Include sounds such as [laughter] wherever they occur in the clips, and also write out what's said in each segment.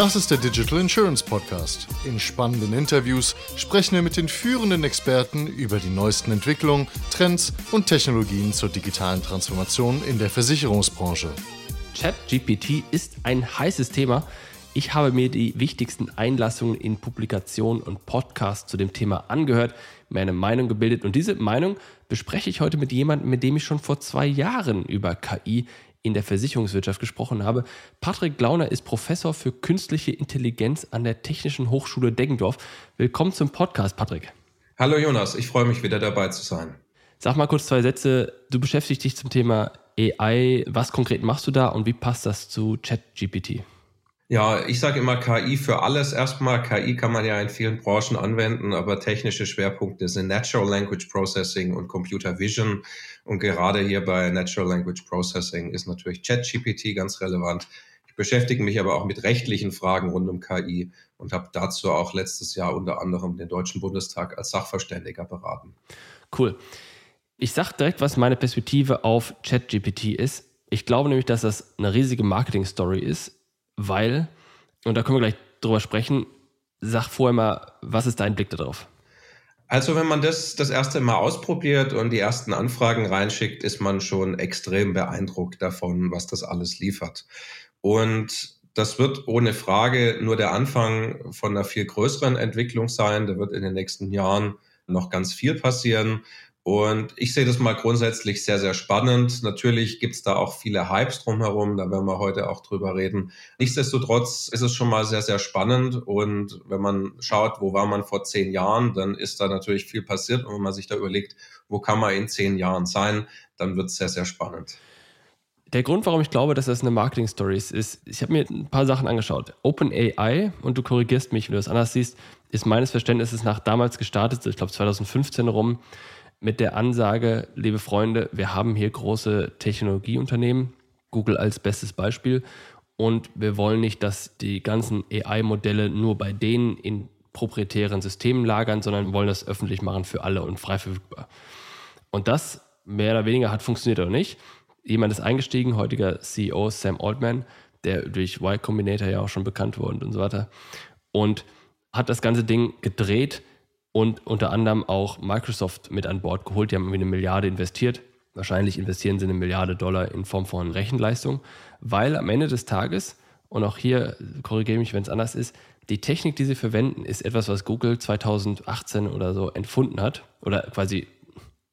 Das ist der Digital Insurance Podcast. In spannenden Interviews sprechen wir mit den führenden Experten über die neuesten Entwicklungen, Trends und Technologien zur digitalen Transformation in der Versicherungsbranche. ChatGPT ist ein heißes Thema. Ich habe mir die wichtigsten Einlassungen in Publikationen und Podcasts zu dem Thema angehört, mir eine Meinung gebildet und diese Meinung bespreche ich heute mit jemandem, mit dem ich schon vor zwei Jahren über KI in der Versicherungswirtschaft gesprochen habe. Patrick Glauner ist Professor für künstliche Intelligenz an der Technischen Hochschule Deggendorf. Willkommen zum Podcast, Patrick. Hallo Jonas, ich freue mich wieder dabei zu sein. Sag mal kurz zwei Sätze. Du beschäftigst dich zum Thema AI. Was konkret machst du da und wie passt das zu ChatGPT? Ja, ich sage immer KI für alles. Erstmal, KI kann man ja in vielen Branchen anwenden, aber technische Schwerpunkte sind Natural Language Processing und Computer Vision. Und gerade hier bei Natural Language Processing ist natürlich ChatGPT ganz relevant. Ich beschäftige mich aber auch mit rechtlichen Fragen rund um KI und habe dazu auch letztes Jahr unter anderem den Deutschen Bundestag als Sachverständiger beraten. Cool. Ich sage direkt, was meine Perspektive auf ChatGPT ist. Ich glaube nämlich, dass das eine riesige Marketing-Story ist weil, und da können wir gleich drüber sprechen, sag vorher mal, was ist dein Blick darauf? Also wenn man das das erste Mal ausprobiert und die ersten Anfragen reinschickt, ist man schon extrem beeindruckt davon, was das alles liefert. Und das wird ohne Frage nur der Anfang von einer viel größeren Entwicklung sein. Da wird in den nächsten Jahren noch ganz viel passieren. Und ich sehe das mal grundsätzlich sehr, sehr spannend. Natürlich gibt es da auch viele Hypes drumherum, da werden wir heute auch drüber reden. Nichtsdestotrotz ist es schon mal sehr, sehr spannend. Und wenn man schaut, wo war man vor zehn Jahren, dann ist da natürlich viel passiert. Und wenn man sich da überlegt, wo kann man in zehn Jahren sein, dann wird es sehr, sehr spannend. Der Grund, warum ich glaube, dass das eine Marketing-Story ist, ist, ich habe mir ein paar Sachen angeschaut. OpenAI, und du korrigierst mich, wenn du das anders siehst, ist meines Verständnisses nach damals gestartet, ich glaube 2015 rum, mit der Ansage, liebe Freunde, wir haben hier große Technologieunternehmen, Google als bestes Beispiel, und wir wollen nicht, dass die ganzen AI-Modelle nur bei denen in proprietären Systemen lagern, sondern wollen das öffentlich machen für alle und frei verfügbar. Und das mehr oder weniger hat funktioniert oder nicht. Jemand ist eingestiegen, heutiger CEO Sam Altman, der durch Y Combinator ja auch schon bekannt wurde und so weiter, und hat das ganze Ding gedreht und unter anderem auch Microsoft mit an Bord geholt. Die haben irgendwie eine Milliarde investiert. Wahrscheinlich investieren sie eine Milliarde Dollar in Form von Rechenleistung, weil am Ende des Tages, und auch hier korrigiere mich, wenn es anders ist, die Technik, die sie verwenden, ist etwas, was Google 2018 oder so entfunden hat oder quasi,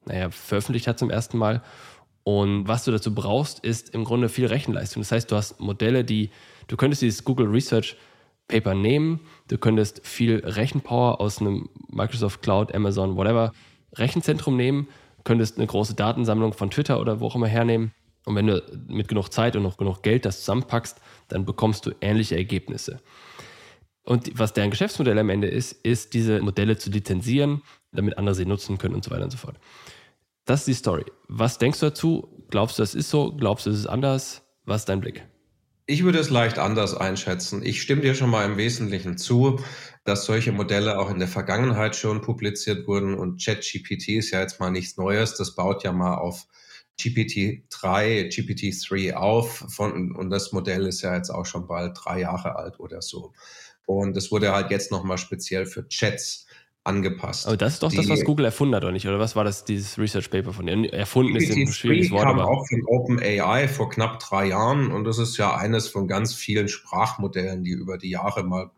naja, veröffentlicht hat zum ersten Mal. Und was du dazu brauchst, ist im Grunde viel Rechenleistung. Das heißt, du hast Modelle, die, du könntest dieses Google Research Paper nehmen. Du könntest viel Rechenpower aus einem Microsoft Cloud, Amazon, whatever Rechenzentrum nehmen, könntest eine große Datensammlung von Twitter oder wo auch immer hernehmen. Und wenn du mit genug Zeit und noch genug Geld das zusammenpackst, dann bekommst du ähnliche Ergebnisse. Und was deren Geschäftsmodell am Ende ist, ist, diese Modelle zu lizenzieren, damit andere sie nutzen können und so weiter und so fort. Das ist die Story. Was denkst du dazu? Glaubst du, das ist so? Glaubst du, es ist anders? Was ist dein Blick? Ich würde es leicht anders einschätzen. Ich stimme dir schon mal im Wesentlichen zu, dass solche Modelle auch in der Vergangenheit schon publiziert wurden und ChatGPT ist ja jetzt mal nichts Neues. Das baut ja mal auf GPT-3, GPT-3 auf von, und das Modell ist ja jetzt auch schon bald drei Jahre alt oder so. Und es wurde halt jetzt nochmal speziell für Chats angepasst. Aber das ist doch die, das, was Google erfunden hat, oder nicht? Oder was war das, dieses Research Paper von denen? Erfunden ist ein schwieriges Wort. kam aber auch von OpenAI vor knapp drei Jahren und das ist ja eines von ganz vielen Sprachmodellen, die über die Jahre mal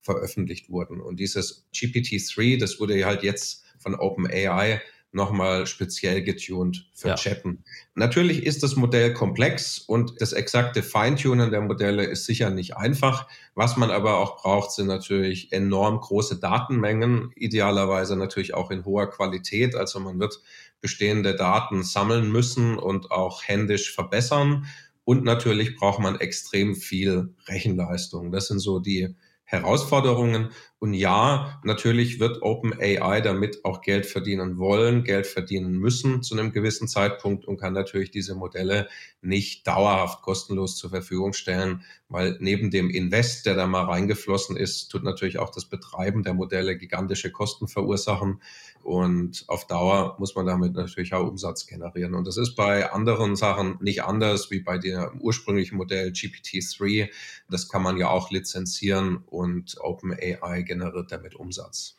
veröffentlicht wurden. Und dieses GPT-3, das wurde halt jetzt von OpenAI nochmal speziell getuned für ja. Chatten. Natürlich ist das Modell komplex und das exakte Feintunen der Modelle ist sicher nicht einfach. Was man aber auch braucht, sind natürlich enorm große Datenmengen, idealerweise natürlich auch in hoher Qualität. Also man wird bestehende Daten sammeln müssen und auch händisch verbessern. Und natürlich braucht man extrem viel Rechenleistung. Das sind so die Herausforderungen. Und ja, natürlich wird OpenAI damit auch Geld verdienen wollen, Geld verdienen müssen zu einem gewissen Zeitpunkt und kann natürlich diese Modelle nicht dauerhaft kostenlos zur Verfügung stellen, weil neben dem Invest, der da mal reingeflossen ist, tut natürlich auch das Betreiben der Modelle gigantische Kosten verursachen. Und auf Dauer muss man damit natürlich auch Umsatz generieren. Und das ist bei anderen Sachen nicht anders wie bei dem ursprünglichen Modell GPT-3. Das kann man ja auch lizenzieren und OpenAI generiert damit Umsatz.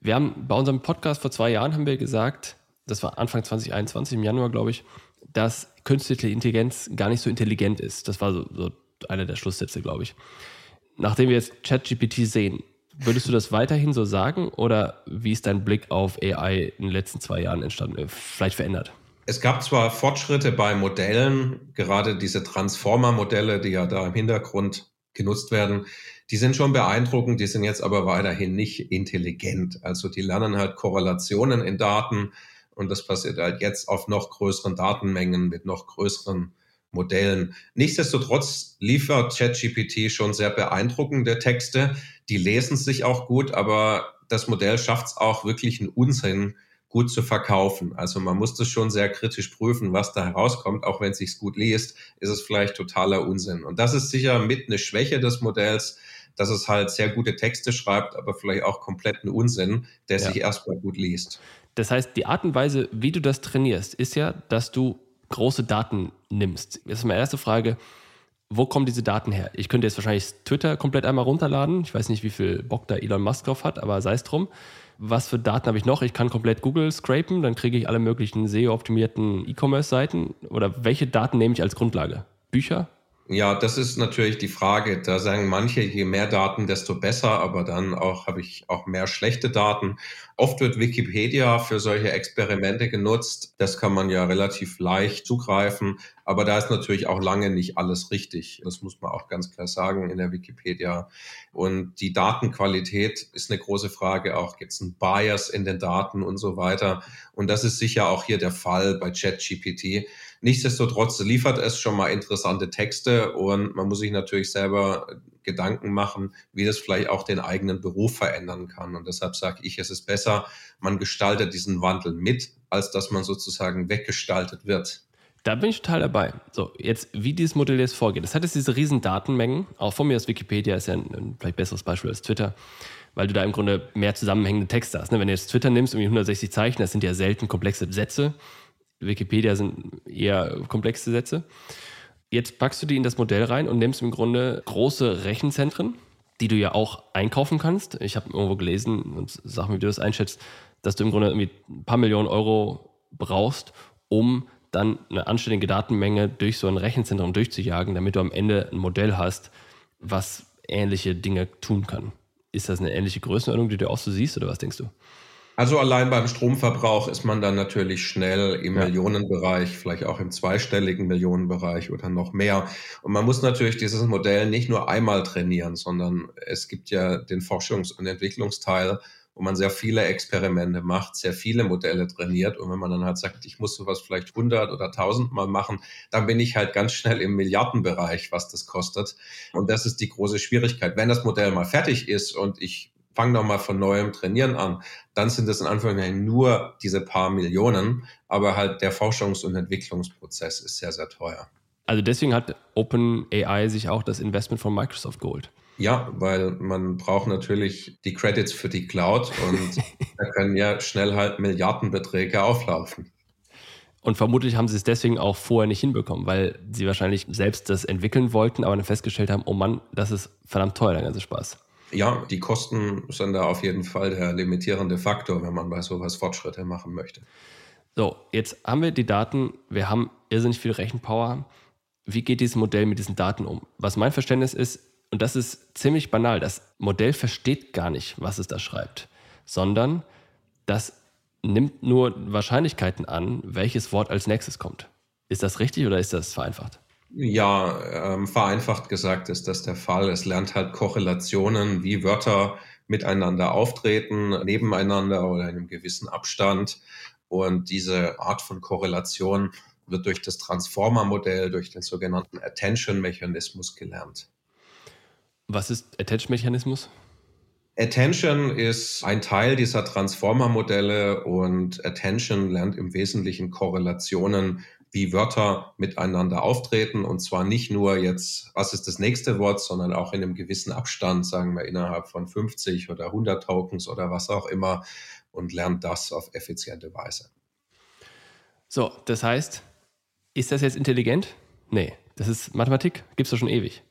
Wir haben bei unserem Podcast vor zwei Jahren haben wir gesagt, das war Anfang 2021, im Januar, glaube ich, dass künstliche Intelligenz gar nicht so intelligent ist. Das war so, so einer der Schlusssätze, glaube ich. Nachdem wir jetzt ChatGPT sehen, Würdest du das weiterhin so sagen oder wie ist dein Blick auf AI in den letzten zwei Jahren entstanden, äh, vielleicht verändert? Es gab zwar Fortschritte bei Modellen, gerade diese Transformer-Modelle, die ja da im Hintergrund genutzt werden, die sind schon beeindruckend, die sind jetzt aber weiterhin nicht intelligent. Also die lernen halt Korrelationen in Daten und das passiert halt jetzt auf noch größeren Datenmengen mit noch größeren Modellen. Nichtsdestotrotz liefert ChatGPT schon sehr beeindruckende Texte. Die lesen sich auch gut, aber das Modell schafft es auch wirklich einen Unsinn gut zu verkaufen. Also man muss das schon sehr kritisch prüfen, was da herauskommt. Auch wenn es sich gut liest, ist es vielleicht totaler Unsinn. Und das ist sicher mit eine Schwäche des Modells, dass es halt sehr gute Texte schreibt, aber vielleicht auch kompletten Unsinn, der ja. sich erstmal gut liest. Das heißt, die Art und Weise, wie du das trainierst, ist ja, dass du große Daten nimmst. Jetzt ist meine erste Frage, wo kommen diese Daten her? Ich könnte jetzt wahrscheinlich Twitter komplett einmal runterladen. Ich weiß nicht, wie viel Bock da Elon Musk drauf hat, aber sei es drum. Was für Daten habe ich noch? Ich kann komplett Google scrapen, dann kriege ich alle möglichen SEO-optimierten E-Commerce-Seiten. Oder welche Daten nehme ich als Grundlage? Bücher? Ja, das ist natürlich die Frage. Da sagen manche, je mehr Daten, desto besser, aber dann auch habe ich auch mehr schlechte Daten. Oft wird Wikipedia für solche Experimente genutzt. Das kann man ja relativ leicht zugreifen, aber da ist natürlich auch lange nicht alles richtig. Das muss man auch ganz klar sagen in der Wikipedia. Und die Datenqualität ist eine große Frage. Auch gibt es einen Bias in den Daten und so weiter. Und das ist sicher auch hier der Fall bei ChatGPT. Nichtsdestotrotz liefert es schon mal interessante Texte und man muss sich natürlich selber Gedanken machen, wie das vielleicht auch den eigenen Beruf verändern kann. Und deshalb sage ich, es ist besser, man gestaltet diesen Wandel mit, als dass man sozusagen weggestaltet wird. Da bin ich total dabei. So, jetzt, wie dieses Modell jetzt vorgeht. Das hat jetzt diese riesen Datenmengen. Auch von mir aus Wikipedia ist ja ein, ein vielleicht besseres Beispiel als Twitter, weil du da im Grunde mehr zusammenhängende Texte hast. Ne? Wenn du jetzt Twitter nimmst, irgendwie 160 Zeichen, das sind ja selten komplexe Sätze. Wikipedia sind eher komplexe Sätze. Jetzt packst du die in das Modell rein und nimmst im Grunde große Rechenzentren, die du ja auch einkaufen kannst. Ich habe irgendwo gelesen und sag mir, wie du das einschätzt, dass du im Grunde irgendwie ein paar Millionen Euro brauchst, um dann eine anständige Datenmenge durch so ein Rechenzentrum durchzujagen, damit du am Ende ein Modell hast, was ähnliche Dinge tun kann. Ist das eine ähnliche Größenordnung, die du auch so siehst, oder was denkst du? Also allein beim Stromverbrauch ist man dann natürlich schnell im ja. Millionenbereich, vielleicht auch im zweistelligen Millionenbereich oder noch mehr. Und man muss natürlich dieses Modell nicht nur einmal trainieren, sondern es gibt ja den Forschungs- und Entwicklungsteil, wo man sehr viele Experimente macht, sehr viele Modelle trainiert. Und wenn man dann halt sagt, ich muss sowas vielleicht 100 oder 1000 Mal machen, dann bin ich halt ganz schnell im Milliardenbereich, was das kostet. Und das ist die große Schwierigkeit. Wenn das Modell mal fertig ist und ich fang doch mal von neuem Trainieren an. Dann sind es in Anführungszeichen nur diese paar Millionen, aber halt der Forschungs- und Entwicklungsprozess ist sehr, sehr teuer. Also deswegen hat OpenAI sich auch das Investment von Microsoft geholt. Ja, weil man braucht natürlich die Credits für die Cloud und [laughs] da können ja schnell halt Milliardenbeträge auflaufen. Und vermutlich haben sie es deswegen auch vorher nicht hinbekommen, weil sie wahrscheinlich selbst das entwickeln wollten, aber dann festgestellt haben, oh Mann, das ist verdammt teuer, der ganze Spaß. Ja, die Kosten sind da auf jeden Fall der limitierende Faktor, wenn man bei sowas Fortschritte machen möchte. So, jetzt haben wir die Daten, wir haben irrsinnig viel Rechenpower. Wie geht dieses Modell mit diesen Daten um? Was mein Verständnis ist, und das ist ziemlich banal, das Modell versteht gar nicht, was es da schreibt, sondern das nimmt nur Wahrscheinlichkeiten an, welches Wort als nächstes kommt. Ist das richtig oder ist das vereinfacht? Ja, ähm, vereinfacht gesagt ist das der Fall. Es lernt halt Korrelationen, wie Wörter miteinander auftreten, nebeneinander oder in einem gewissen Abstand. Und diese Art von Korrelation wird durch das Transformer-Modell, durch den sogenannten Attention-Mechanismus gelernt. Was ist Attention-Mechanismus? Attention ist ein Teil dieser Transformer-Modelle und Attention lernt im Wesentlichen Korrelationen, wie Wörter miteinander auftreten und zwar nicht nur jetzt, was ist das nächste Wort, sondern auch in einem gewissen Abstand, sagen wir innerhalb von 50 oder 100 Tokens oder was auch immer und lernt das auf effiziente Weise. So, das heißt, ist das jetzt intelligent? Nee, das ist Mathematik, gibt es doch schon ewig.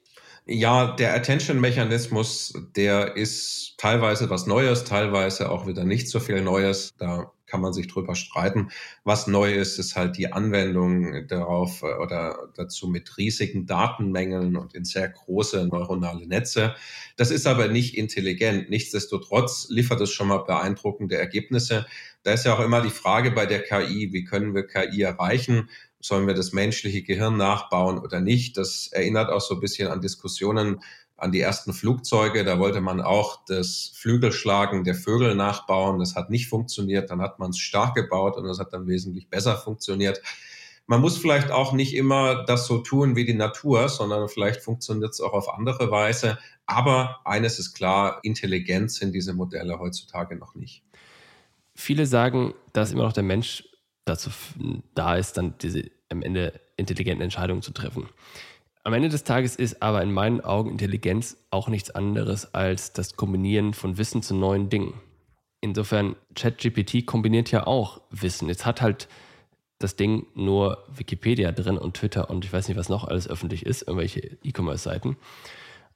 Ja, der Attention-Mechanismus, der ist teilweise was Neues, teilweise auch wieder nicht so viel Neues. Da kann man sich drüber streiten. Was neu ist, ist halt die Anwendung darauf äh, oder dazu mit riesigen Datenmengen und in sehr große neuronale Netze. Das ist aber nicht intelligent. Nichtsdestotrotz liefert es schon mal beeindruckende Ergebnisse. Da ist ja auch immer die Frage bei der KI, wie können wir KI erreichen? sollen wir das menschliche Gehirn nachbauen oder nicht. Das erinnert auch so ein bisschen an Diskussionen an die ersten Flugzeuge. Da wollte man auch das Flügelschlagen der Vögel nachbauen. Das hat nicht funktioniert. Dann hat man es stark gebaut und das hat dann wesentlich besser funktioniert. Man muss vielleicht auch nicht immer das so tun wie die Natur, sondern vielleicht funktioniert es auch auf andere Weise. Aber eines ist klar, intelligent sind diese Modelle heutzutage noch nicht. Viele sagen, dass immer noch der Mensch dazu da ist, dann diese am Ende intelligenten Entscheidungen zu treffen. Am Ende des Tages ist aber in meinen Augen Intelligenz auch nichts anderes als das Kombinieren von Wissen zu neuen Dingen. Insofern, ChatGPT kombiniert ja auch Wissen. Jetzt hat halt das Ding nur Wikipedia drin und Twitter und ich weiß nicht, was noch alles öffentlich ist, irgendwelche E-Commerce-Seiten.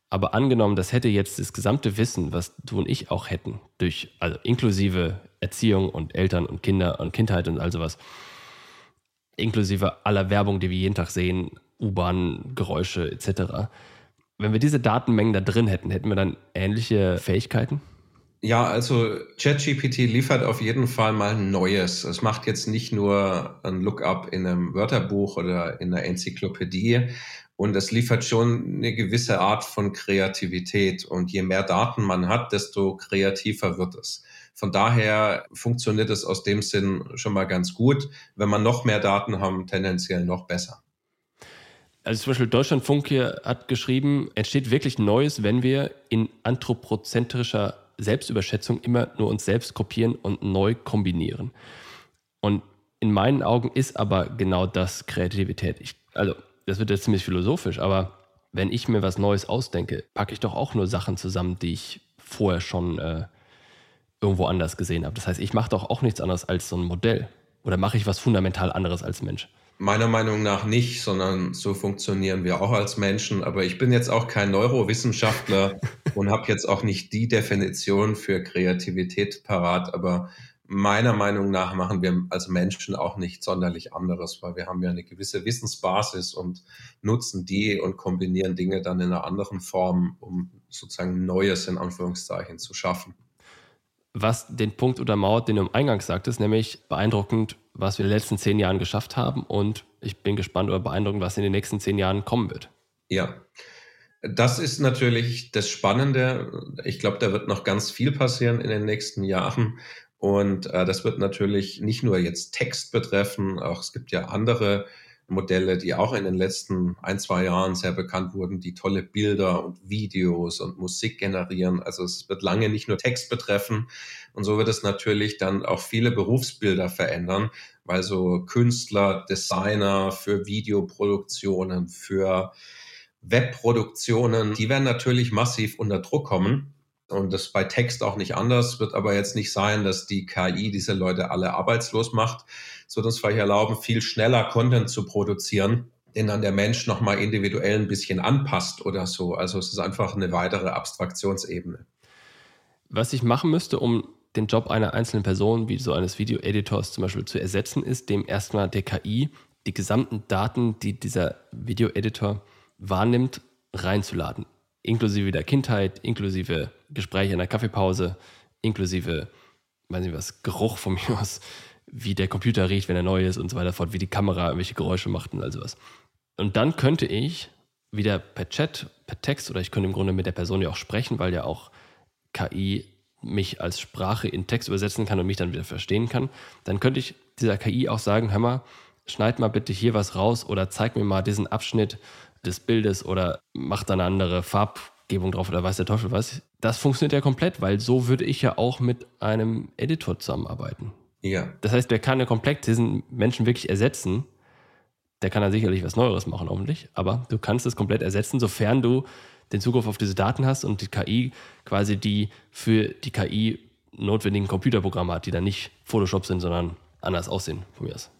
Aber angenommen, das hätte jetzt das gesamte Wissen, was du und ich auch hätten, durch, also inklusive Erziehung und Eltern und Kinder und Kindheit und all sowas, inklusive aller Werbung, die wir jeden Tag sehen, U-Bahn-Geräusche etc. Wenn wir diese Datenmengen da drin hätten, hätten wir dann ähnliche Fähigkeiten? Ja, also ChatGPT liefert auf jeden Fall mal Neues. Es macht jetzt nicht nur ein Lookup in einem Wörterbuch oder in einer Enzyklopädie und es liefert schon eine gewisse Art von Kreativität. Und je mehr Daten man hat, desto kreativer wird es. Von daher funktioniert es aus dem Sinn schon mal ganz gut. Wenn man noch mehr Daten haben, tendenziell noch besser. Also zum Beispiel Deutschlandfunk hier hat geschrieben, entsteht wirklich Neues, wenn wir in anthropozentrischer Selbstüberschätzung immer nur uns selbst kopieren und neu kombinieren. Und in meinen Augen ist aber genau das Kreativität. Ich, also, das wird jetzt ziemlich philosophisch, aber wenn ich mir was Neues ausdenke, packe ich doch auch nur Sachen zusammen, die ich vorher schon äh, irgendwo anders gesehen habe. Das heißt, ich mache doch auch nichts anderes als so ein Modell. Oder mache ich was fundamental anderes als Mensch? Meiner Meinung nach nicht, sondern so funktionieren wir auch als Menschen. Aber ich bin jetzt auch kein Neurowissenschaftler [laughs] und habe jetzt auch nicht die Definition für Kreativität parat. Aber meiner Meinung nach machen wir als Menschen auch nicht sonderlich anderes, weil wir haben ja eine gewisse Wissensbasis und nutzen die und kombinieren Dinge dann in einer anderen Form, um sozusagen Neues in Anführungszeichen zu schaffen was den Punkt untermauert, den du im Eingang sagtest, nämlich beeindruckend, was wir in den letzten zehn Jahren geschafft haben und ich bin gespannt oder beeindruckend, was in den nächsten zehn Jahren kommen wird. Ja, das ist natürlich das Spannende. Ich glaube, da wird noch ganz viel passieren in den nächsten Jahren. Und äh, das wird natürlich nicht nur jetzt Text betreffen, auch es gibt ja andere Modelle, die auch in den letzten ein, zwei Jahren sehr bekannt wurden, die tolle Bilder und Videos und Musik generieren. Also es wird lange nicht nur Text betreffen. Und so wird es natürlich dann auch viele Berufsbilder verändern, weil so Künstler, Designer für Videoproduktionen, für Webproduktionen, die werden natürlich massiv unter Druck kommen. Und das bei Text auch nicht anders, wird aber jetzt nicht sein, dass die KI diese Leute alle arbeitslos macht. Es wird uns vielleicht erlauben, viel schneller Content zu produzieren, den dann der Mensch nochmal individuell ein bisschen anpasst oder so. Also es ist einfach eine weitere Abstraktionsebene. Was ich machen müsste, um den Job einer einzelnen Person, wie so eines Video-Editors zum Beispiel, zu ersetzen, ist dem erstmal der KI die gesamten Daten, die dieser Video-Editor wahrnimmt, reinzuladen inklusive der Kindheit, inklusive Gespräche in der Kaffeepause, inklusive, weiß nicht was, Geruch von mir aus, wie der Computer riecht, wenn er neu ist und so weiter fort, wie die Kamera irgendwelche Geräusche macht und all sowas. Und dann könnte ich wieder per Chat, per Text oder ich könnte im Grunde mit der Person ja auch sprechen, weil ja auch KI mich als Sprache in Text übersetzen kann und mich dann wieder verstehen kann. Dann könnte ich dieser KI auch sagen, hör mal, schneid mal bitte hier was raus oder zeig mir mal diesen Abschnitt des Bildes oder macht dann eine andere Farb, Farbgebung drauf oder weiß der Teufel was. Das funktioniert ja komplett, weil so würde ich ja auch mit einem Editor zusammenarbeiten. Ja. Das heißt, der kann ja komplett diesen Menschen wirklich ersetzen. Der kann dann sicherlich was Neueres machen, hoffentlich. Aber du kannst es komplett ersetzen, sofern du den Zugriff auf diese Daten hast und die KI quasi die für die KI notwendigen Computerprogramme hat, die dann nicht Photoshop sind, sondern anders aussehen von mir aus.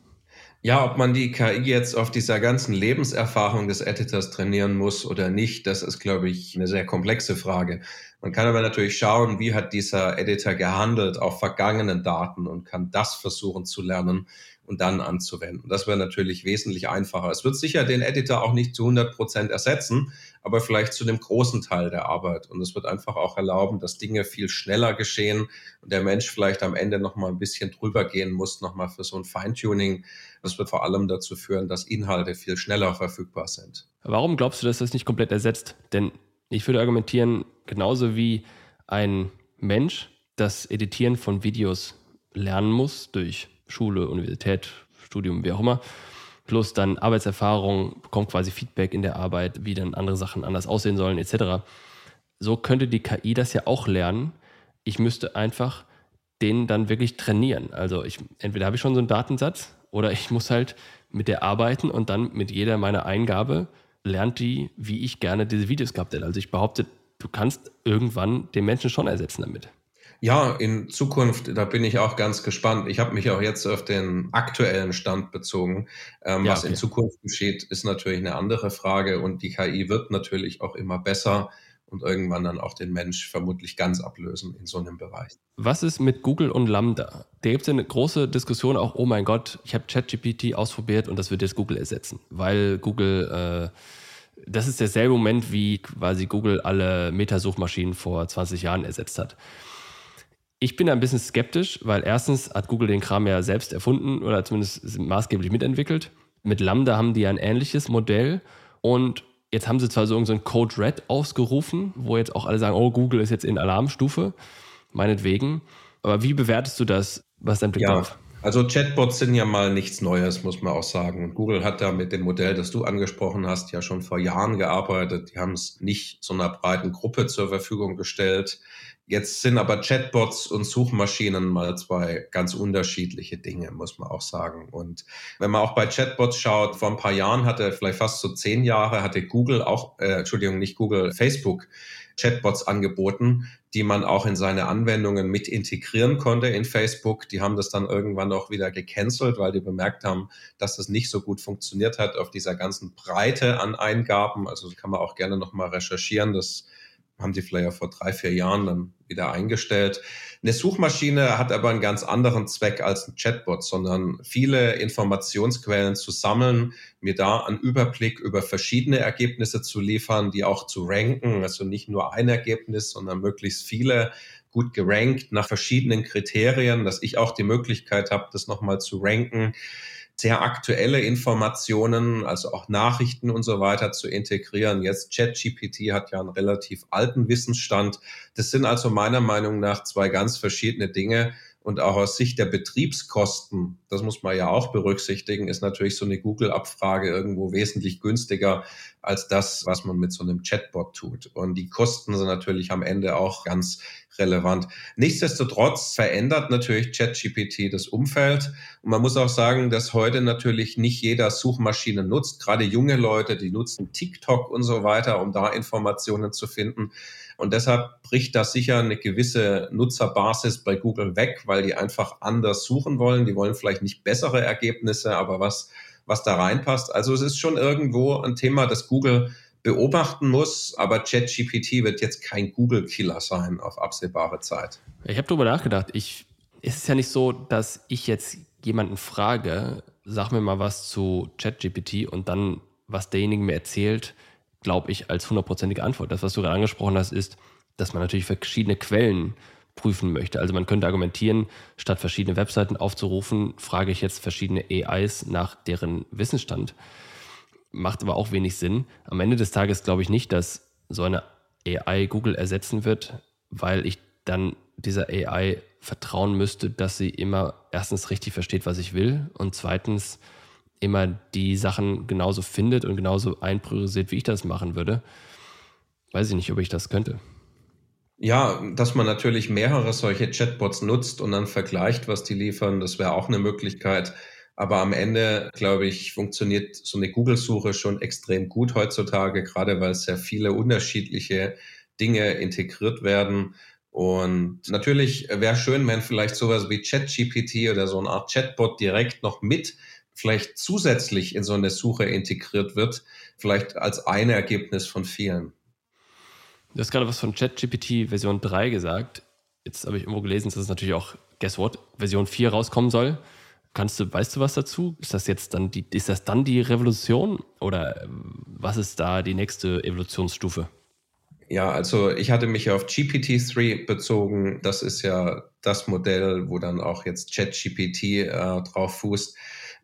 Ja, ob man die KI jetzt auf dieser ganzen Lebenserfahrung des Editors trainieren muss oder nicht, das ist, glaube ich, eine sehr komplexe Frage. Man kann aber natürlich schauen, wie hat dieser Editor gehandelt auf vergangenen Daten und kann das versuchen zu lernen und dann anzuwenden. Das wäre natürlich wesentlich einfacher. Es wird sicher den Editor auch nicht zu 100 Prozent ersetzen, aber vielleicht zu einem großen Teil der Arbeit. Und es wird einfach auch erlauben, dass Dinge viel schneller geschehen und der Mensch vielleicht am Ende noch mal ein bisschen drüber gehen muss, noch mal für so ein Feintuning. Das wird vor allem dazu führen, dass Inhalte viel schneller verfügbar sind. Warum glaubst du, dass das nicht komplett ersetzt? Denn ich würde argumentieren, genauso wie ein Mensch das Editieren von Videos lernen muss durch Schule, Universität, Studium, wie auch immer, plus dann Arbeitserfahrung, bekommt quasi Feedback in der Arbeit, wie dann andere Sachen anders aussehen sollen, etc. So könnte die KI das ja auch lernen. Ich müsste einfach den dann wirklich trainieren. Also ich, entweder habe ich schon so einen Datensatz oder ich muss halt mit der arbeiten und dann mit jeder meiner Eingabe lernt die, wie ich gerne diese Videos gehabt hätte. Also ich behaupte, du kannst irgendwann den Menschen schon ersetzen damit. Ja, in Zukunft, da bin ich auch ganz gespannt. Ich habe mich auch jetzt auf den aktuellen Stand bezogen. Ähm, ja, was okay. in Zukunft geschieht, ist natürlich eine andere Frage und die KI wird natürlich auch immer besser und irgendwann dann auch den Mensch vermutlich ganz ablösen in so einem Bereich. Was ist mit Google und Lambda? Da gibt es eine große Diskussion auch, oh mein Gott, ich habe ChatGPT ausprobiert und das wird jetzt Google ersetzen, weil Google... Äh, das ist derselbe Moment, wie quasi Google alle Metasuchmaschinen vor 20 Jahren ersetzt hat. Ich bin ein bisschen skeptisch, weil erstens hat Google den Kram ja selbst erfunden oder zumindest maßgeblich mitentwickelt. Mit Lambda haben die ein ähnliches Modell und jetzt haben sie zwar so irgendeinen so Code Red ausgerufen, wo jetzt auch alle sagen, oh, Google ist jetzt in Alarmstufe, meinetwegen. Aber wie bewertest du das? Was dein Blick ja. drauf? Also Chatbots sind ja mal nichts Neues, muss man auch sagen. Google hat da mit dem Modell, das du angesprochen hast, ja schon vor Jahren gearbeitet. Die haben es nicht so einer breiten Gruppe zur Verfügung gestellt. Jetzt sind aber Chatbots und Suchmaschinen mal zwei ganz unterschiedliche Dinge, muss man auch sagen. Und wenn man auch bei Chatbots schaut, vor ein paar Jahren hatte, vielleicht fast so zehn Jahre, hatte Google auch, äh, Entschuldigung, nicht Google, Facebook Chatbots angeboten, die man auch in seine Anwendungen mit integrieren konnte in Facebook. Die haben das dann irgendwann auch wieder gecancelt, weil die bemerkt haben, dass das nicht so gut funktioniert hat auf dieser ganzen Breite an Eingaben. Also kann man auch gerne nochmal recherchieren. Das haben die vielleicht vor drei, vier Jahren dann wieder eingestellt. Eine Suchmaschine hat aber einen ganz anderen Zweck als ein Chatbot, sondern viele Informationsquellen zu sammeln, mir da einen Überblick über verschiedene Ergebnisse zu liefern, die auch zu ranken, also nicht nur ein Ergebnis, sondern möglichst viele gut gerankt nach verschiedenen Kriterien, dass ich auch die Möglichkeit habe, das nochmal zu ranken sehr aktuelle Informationen, also auch Nachrichten und so weiter zu integrieren. Jetzt ChatGPT hat ja einen relativ alten Wissensstand. Das sind also meiner Meinung nach zwei ganz verschiedene Dinge. Und auch aus Sicht der Betriebskosten, das muss man ja auch berücksichtigen, ist natürlich so eine Google-Abfrage irgendwo wesentlich günstiger als das, was man mit so einem Chatbot tut. Und die Kosten sind natürlich am Ende auch ganz relevant. Nichtsdestotrotz verändert natürlich ChatGPT das Umfeld. Und man muss auch sagen, dass heute natürlich nicht jeder Suchmaschine nutzt. Gerade junge Leute, die nutzen TikTok und so weiter, um da Informationen zu finden. Und deshalb bricht da sicher eine gewisse Nutzerbasis bei Google weg, weil die einfach anders suchen wollen. Die wollen vielleicht nicht bessere Ergebnisse, aber was, was da reinpasst. Also es ist schon irgendwo ein Thema, das Google beobachten muss, aber ChatGPT wird jetzt kein Google-Killer sein auf absehbare Zeit. Ich habe darüber nachgedacht. Ich, es ist ja nicht so, dass ich jetzt jemanden frage, sag mir mal was zu ChatGPT und dann, was derjenige mir erzählt, glaube ich, als hundertprozentige Antwort. Das, was du gerade angesprochen hast, ist, dass man natürlich verschiedene Quellen prüfen möchte. Also man könnte argumentieren, statt verschiedene Webseiten aufzurufen, frage ich jetzt verschiedene AIs nach deren Wissensstand macht aber auch wenig Sinn. Am Ende des Tages glaube ich nicht, dass so eine AI Google ersetzen wird, weil ich dann dieser AI vertrauen müsste, dass sie immer erstens richtig versteht, was ich will und zweitens immer die Sachen genauso findet und genauso einpriorisiert, wie ich das machen würde. weiß ich nicht, ob ich das könnte. Ja, dass man natürlich mehrere solche Chatbots nutzt und dann vergleicht, was die liefern, das wäre auch eine Möglichkeit. Aber am Ende, glaube ich, funktioniert so eine Google-Suche schon extrem gut heutzutage, gerade weil sehr viele unterschiedliche Dinge integriert werden. Und natürlich wäre schön, wenn vielleicht sowas wie ChatGPT oder so eine Art Chatbot direkt noch mit vielleicht zusätzlich in so eine Suche integriert wird, vielleicht als ein Ergebnis von vielen. Du hast gerade was von ChatGPT Version 3 gesagt. Jetzt habe ich irgendwo gelesen, dass es natürlich auch, guess what, Version 4 rauskommen soll. Kannst du, weißt du was dazu? Ist das jetzt dann die, ist das dann die Revolution oder ähm, was ist da die nächste Evolutionsstufe? Ja, also ich hatte mich auf GPT-3 bezogen. Das ist ja das Modell, wo dann auch jetzt ChatGPT äh, drauf fußt.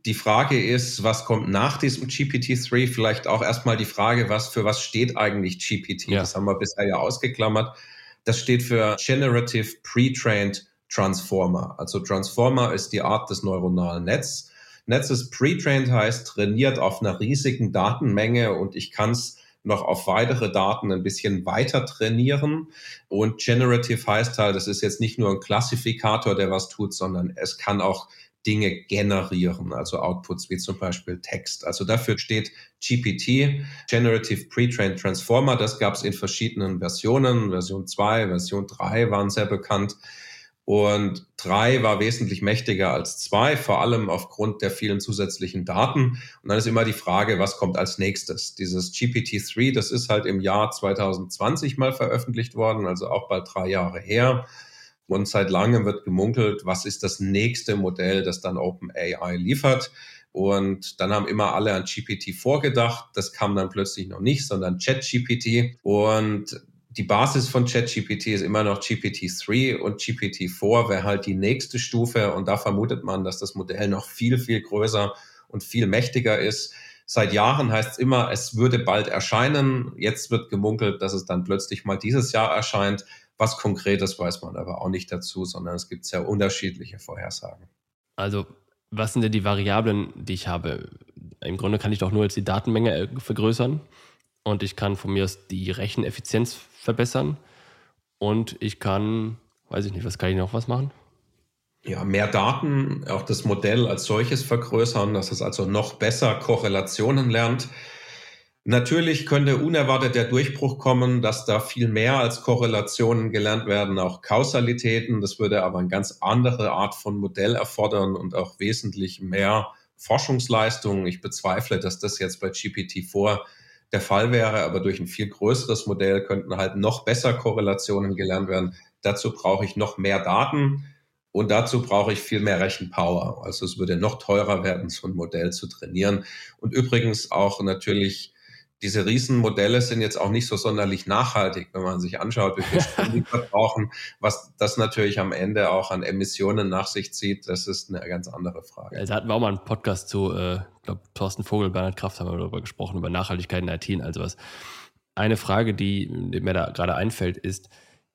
Die Frage ist, was kommt nach diesem GPT-3? Vielleicht auch erstmal die Frage, was für was steht eigentlich GPT? Ja. Das haben wir bisher ja ausgeklammert. Das steht für Generative Pre-Trained Transformer. Also Transformer ist die Art des neuronalen Netzes. Netzes pre-trained heißt trainiert auf einer riesigen Datenmenge und ich kann es noch auf weitere Daten ein bisschen weiter trainieren. Und generative heißt halt, das ist jetzt nicht nur ein Klassifikator, der was tut, sondern es kann auch Dinge generieren, also Outputs wie zum Beispiel Text. Also dafür steht GPT, Generative Pre-Trained Transformer. Das gab es in verschiedenen Versionen. Version 2, Version 3 waren sehr bekannt. Und drei war wesentlich mächtiger als zwei, vor allem aufgrund der vielen zusätzlichen Daten. Und dann ist immer die Frage, was kommt als nächstes? Dieses GPT-3, das ist halt im Jahr 2020 mal veröffentlicht worden, also auch bald drei Jahre her. Und seit langem wird gemunkelt, was ist das nächste Modell, das dann OpenAI liefert. Und dann haben immer alle an GPT vorgedacht. Das kam dann plötzlich noch nicht, sondern ChatGPT. Und die Basis von ChatGPT ist immer noch GPT-3 und GPT-4 wäre halt die nächste Stufe. Und da vermutet man, dass das Modell noch viel, viel größer und viel mächtiger ist. Seit Jahren heißt es immer, es würde bald erscheinen. Jetzt wird gemunkelt, dass es dann plötzlich mal dieses Jahr erscheint. Was Konkretes weiß man aber auch nicht dazu, sondern es gibt sehr unterschiedliche Vorhersagen. Also, was sind denn die Variablen, die ich habe? Im Grunde kann ich doch nur jetzt die Datenmenge äh, vergrößern und ich kann von mir aus die Recheneffizienz verbessern und ich kann, weiß ich nicht, was kann ich noch was machen? Ja, mehr Daten, auch das Modell als solches vergrößern, dass es also noch besser Korrelationen lernt. Natürlich könnte unerwartet der Durchbruch kommen, dass da viel mehr als Korrelationen gelernt werden, auch Kausalitäten. Das würde aber eine ganz andere Art von Modell erfordern und auch wesentlich mehr Forschungsleistung. Ich bezweifle, dass das jetzt bei GPT-4 der Fall wäre, aber durch ein viel größeres Modell könnten halt noch besser Korrelationen gelernt werden. Dazu brauche ich noch mehr Daten und dazu brauche ich viel mehr Rechenpower. Also es würde noch teurer werden, so ein Modell zu trainieren. Und übrigens auch natürlich diese Riesenmodelle sind jetzt auch nicht so sonderlich nachhaltig, wenn man sich anschaut, wie viel Strom die [laughs] verbrauchen. Was das natürlich am Ende auch an Emissionen nach sich zieht, das ist eine ganz andere Frage. Also hatten wir auch mal einen Podcast zu, äh, ich glaube, Thorsten Vogel, Bernhard Kraft haben wir darüber gesprochen, über Nachhaltigkeit in IT und all sowas. Eine Frage, die mir da gerade einfällt, ist,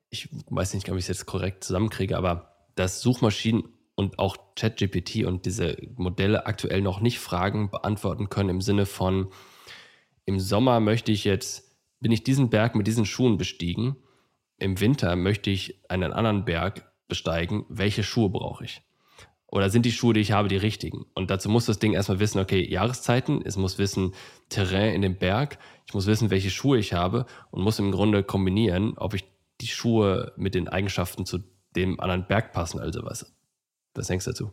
ich weiß nicht, ob ich es jetzt korrekt zusammenkriege, aber dass Suchmaschinen und auch ChatGPT und diese Modelle aktuell noch nicht Fragen beantworten können im Sinne von, im Sommer möchte ich jetzt, bin ich diesen Berg mit diesen Schuhen bestiegen, im Winter möchte ich einen anderen Berg besteigen, welche Schuhe brauche ich? Oder sind die Schuhe, die ich habe, die richtigen? Und dazu muss das Ding erstmal wissen, okay, Jahreszeiten, es muss wissen, Terrain in dem Berg, ich muss wissen, welche Schuhe ich habe und muss im Grunde kombinieren, ob ich die Schuhe mit den Eigenschaften zu dem anderen Berg passen, also was. Was denkst du dazu?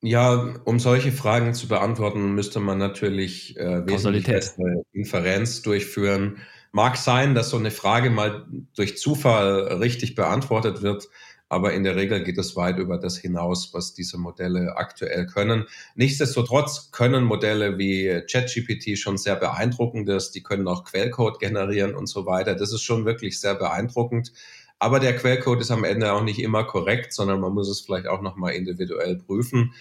Ja, um solche Fragen zu beantworten, müsste man natürlich äh, wesentlich bessere Inferenz durchführen. Mag sein, dass so eine Frage mal durch Zufall richtig beantwortet wird, aber in der Regel geht es weit über das hinaus, was diese Modelle aktuell können. Nichtsdestotrotz können Modelle wie ChatGPT schon sehr beeindruckendes, die können auch Quellcode generieren und so weiter. Das ist schon wirklich sehr beeindruckend. Aber der Quellcode ist am Ende auch nicht immer korrekt, sondern man muss es vielleicht auch nochmal individuell prüfen.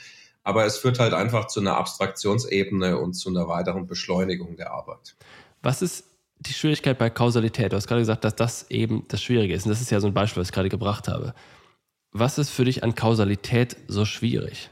Aber es führt halt einfach zu einer Abstraktionsebene und zu einer weiteren Beschleunigung der Arbeit. Was ist die Schwierigkeit bei Kausalität? Du hast gerade gesagt, dass das eben das Schwierige ist. Und das ist ja so ein Beispiel, was ich gerade gebracht habe. Was ist für dich an Kausalität so schwierig?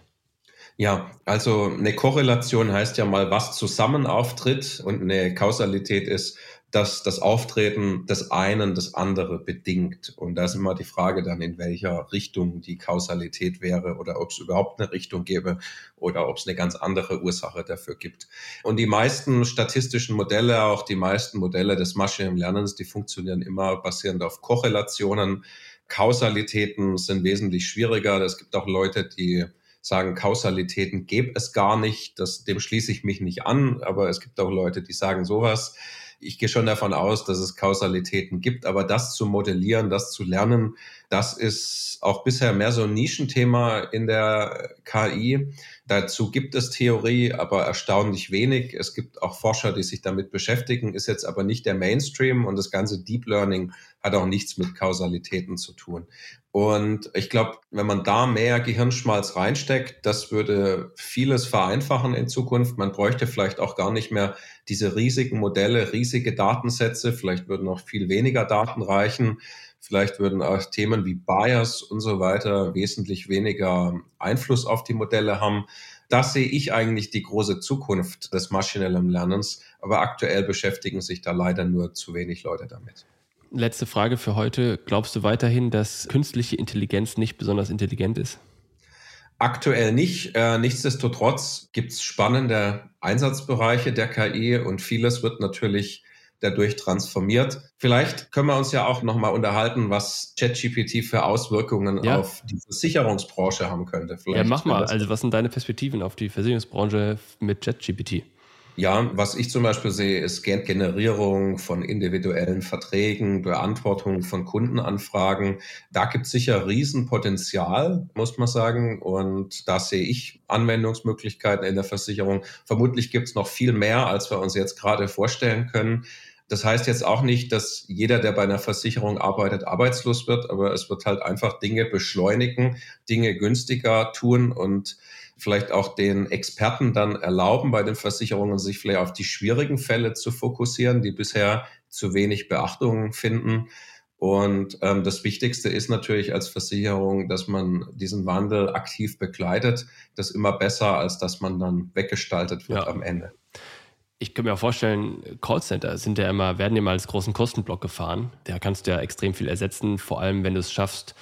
Ja, also eine Korrelation heißt ja mal, was zusammen auftritt und eine Kausalität ist, dass das Auftreten des einen das andere bedingt. Und da ist immer die Frage dann, in welcher Richtung die Kausalität wäre oder ob es überhaupt eine Richtung gäbe oder ob es eine ganz andere Ursache dafür gibt. Und die meisten statistischen Modelle, auch die meisten Modelle des maschinellen Lernens, die funktionieren immer basierend auf Korrelationen. Kausalitäten sind wesentlich schwieriger. Es gibt auch Leute, die sagen, Kausalitäten gäbe es gar nicht. Das, dem schließe ich mich nicht an. Aber es gibt auch Leute, die sagen sowas. Ich gehe schon davon aus, dass es Kausalitäten gibt, aber das zu modellieren, das zu lernen, das ist auch bisher mehr so ein Nischenthema in der KI. Dazu gibt es Theorie, aber erstaunlich wenig. Es gibt auch Forscher, die sich damit beschäftigen, ist jetzt aber nicht der Mainstream und das ganze Deep Learning hat auch nichts mit Kausalitäten zu tun. Und ich glaube, wenn man da mehr Gehirnschmalz reinsteckt, das würde vieles vereinfachen in Zukunft. Man bräuchte vielleicht auch gar nicht mehr diese riesigen Modelle, riesige Datensätze. Vielleicht würden auch viel weniger Daten reichen. Vielleicht würden auch Themen wie Bias und so weiter wesentlich weniger Einfluss auf die Modelle haben. Das sehe ich eigentlich die große Zukunft des maschinellen Lernens. Aber aktuell beschäftigen sich da leider nur zu wenig Leute damit. Letzte Frage für heute. Glaubst du weiterhin, dass künstliche Intelligenz nicht besonders intelligent ist? Aktuell nicht. Äh, nichtsdestotrotz gibt es spannende Einsatzbereiche der KI und vieles wird natürlich dadurch transformiert. Vielleicht können wir uns ja auch nochmal unterhalten, was ChatGPT für Auswirkungen ja. auf die Versicherungsbranche haben könnte. Vielleicht ja, mach mal. Also was sind deine Perspektiven auf die Versicherungsbranche mit ChatGPT? Ja, was ich zum Beispiel sehe, ist Generierung von individuellen Verträgen, Beantwortung von Kundenanfragen. Da gibt es sicher Riesenpotenzial, muss man sagen. Und da sehe ich Anwendungsmöglichkeiten in der Versicherung. Vermutlich gibt es noch viel mehr, als wir uns jetzt gerade vorstellen können. Das heißt jetzt auch nicht, dass jeder, der bei einer Versicherung arbeitet, arbeitslos wird, aber es wird halt einfach Dinge beschleunigen, Dinge günstiger tun und vielleicht auch den Experten dann erlauben, bei den Versicherungen sich vielleicht auf die schwierigen Fälle zu fokussieren, die bisher zu wenig Beachtung finden. Und ähm, das Wichtigste ist natürlich als Versicherung, dass man diesen Wandel aktiv begleitet. Das ist immer besser, als dass man dann weggestaltet wird ja. am Ende. Ich könnte mir auch vorstellen, Callcenter sind ja immer, werden immer als großen Kostenblock gefahren. Da kannst du ja extrem viel ersetzen, vor allem wenn du es schaffst,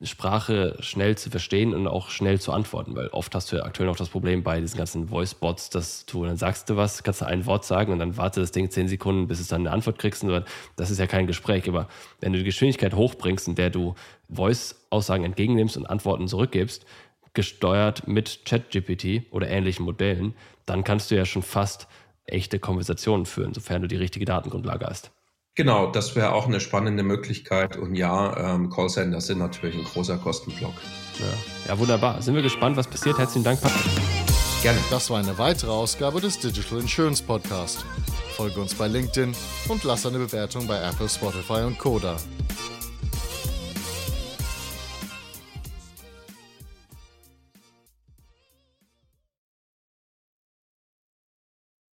Sprache schnell zu verstehen und auch schnell zu antworten, weil oft hast du ja aktuell noch das Problem bei diesen ganzen Voice-Bots, dass du dann sagst du was, kannst du ein Wort sagen und dann wartet das Ding zehn Sekunden, bis es dann eine Antwort kriegst und das ist ja kein Gespräch, aber wenn du die Geschwindigkeit hochbringst, in der du Voice-Aussagen entgegennimmst und Antworten zurückgibst, gesteuert mit ChatGPT oder ähnlichen Modellen, dann kannst du ja schon fast echte Konversationen führen, sofern du die richtige Datengrundlage hast. Genau, das wäre auch eine spannende Möglichkeit. Und ja, ähm, Callcenter sind natürlich ein großer Kostenblock. Ja. ja, wunderbar. Sind wir gespannt, was passiert. Herzlichen Dank, Patrick. Gerne. Das war eine weitere Ausgabe des Digital Insurance Podcast. Folge uns bei LinkedIn und lass eine Bewertung bei Apple, Spotify und Koda.